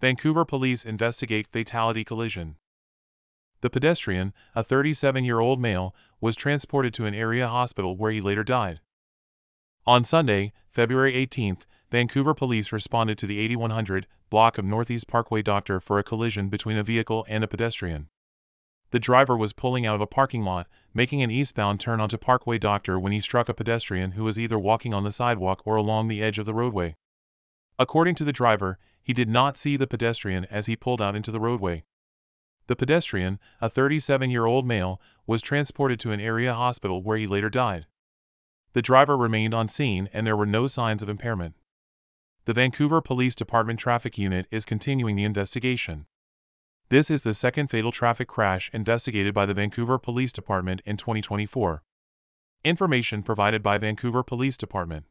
Vancouver police investigate fatality collision. The pedestrian, a 37 year old male, was transported to an area hospital where he later died. On Sunday, February 18th, Vancouver police responded to the 8100 block of Northeast Parkway Doctor for a collision between a vehicle and a pedestrian. The driver was pulling out of a parking lot, making an eastbound turn onto Parkway Doctor when he struck a pedestrian who was either walking on the sidewalk or along the edge of the roadway. According to the driver, he did not see the pedestrian as he pulled out into the roadway. The pedestrian, a 37 year old male, was transported to an area hospital where he later died. The driver remained on scene and there were no signs of impairment. The Vancouver Police Department Traffic Unit is continuing the investigation. This is the second fatal traffic crash investigated by the Vancouver Police Department in 2024. Information provided by Vancouver Police Department.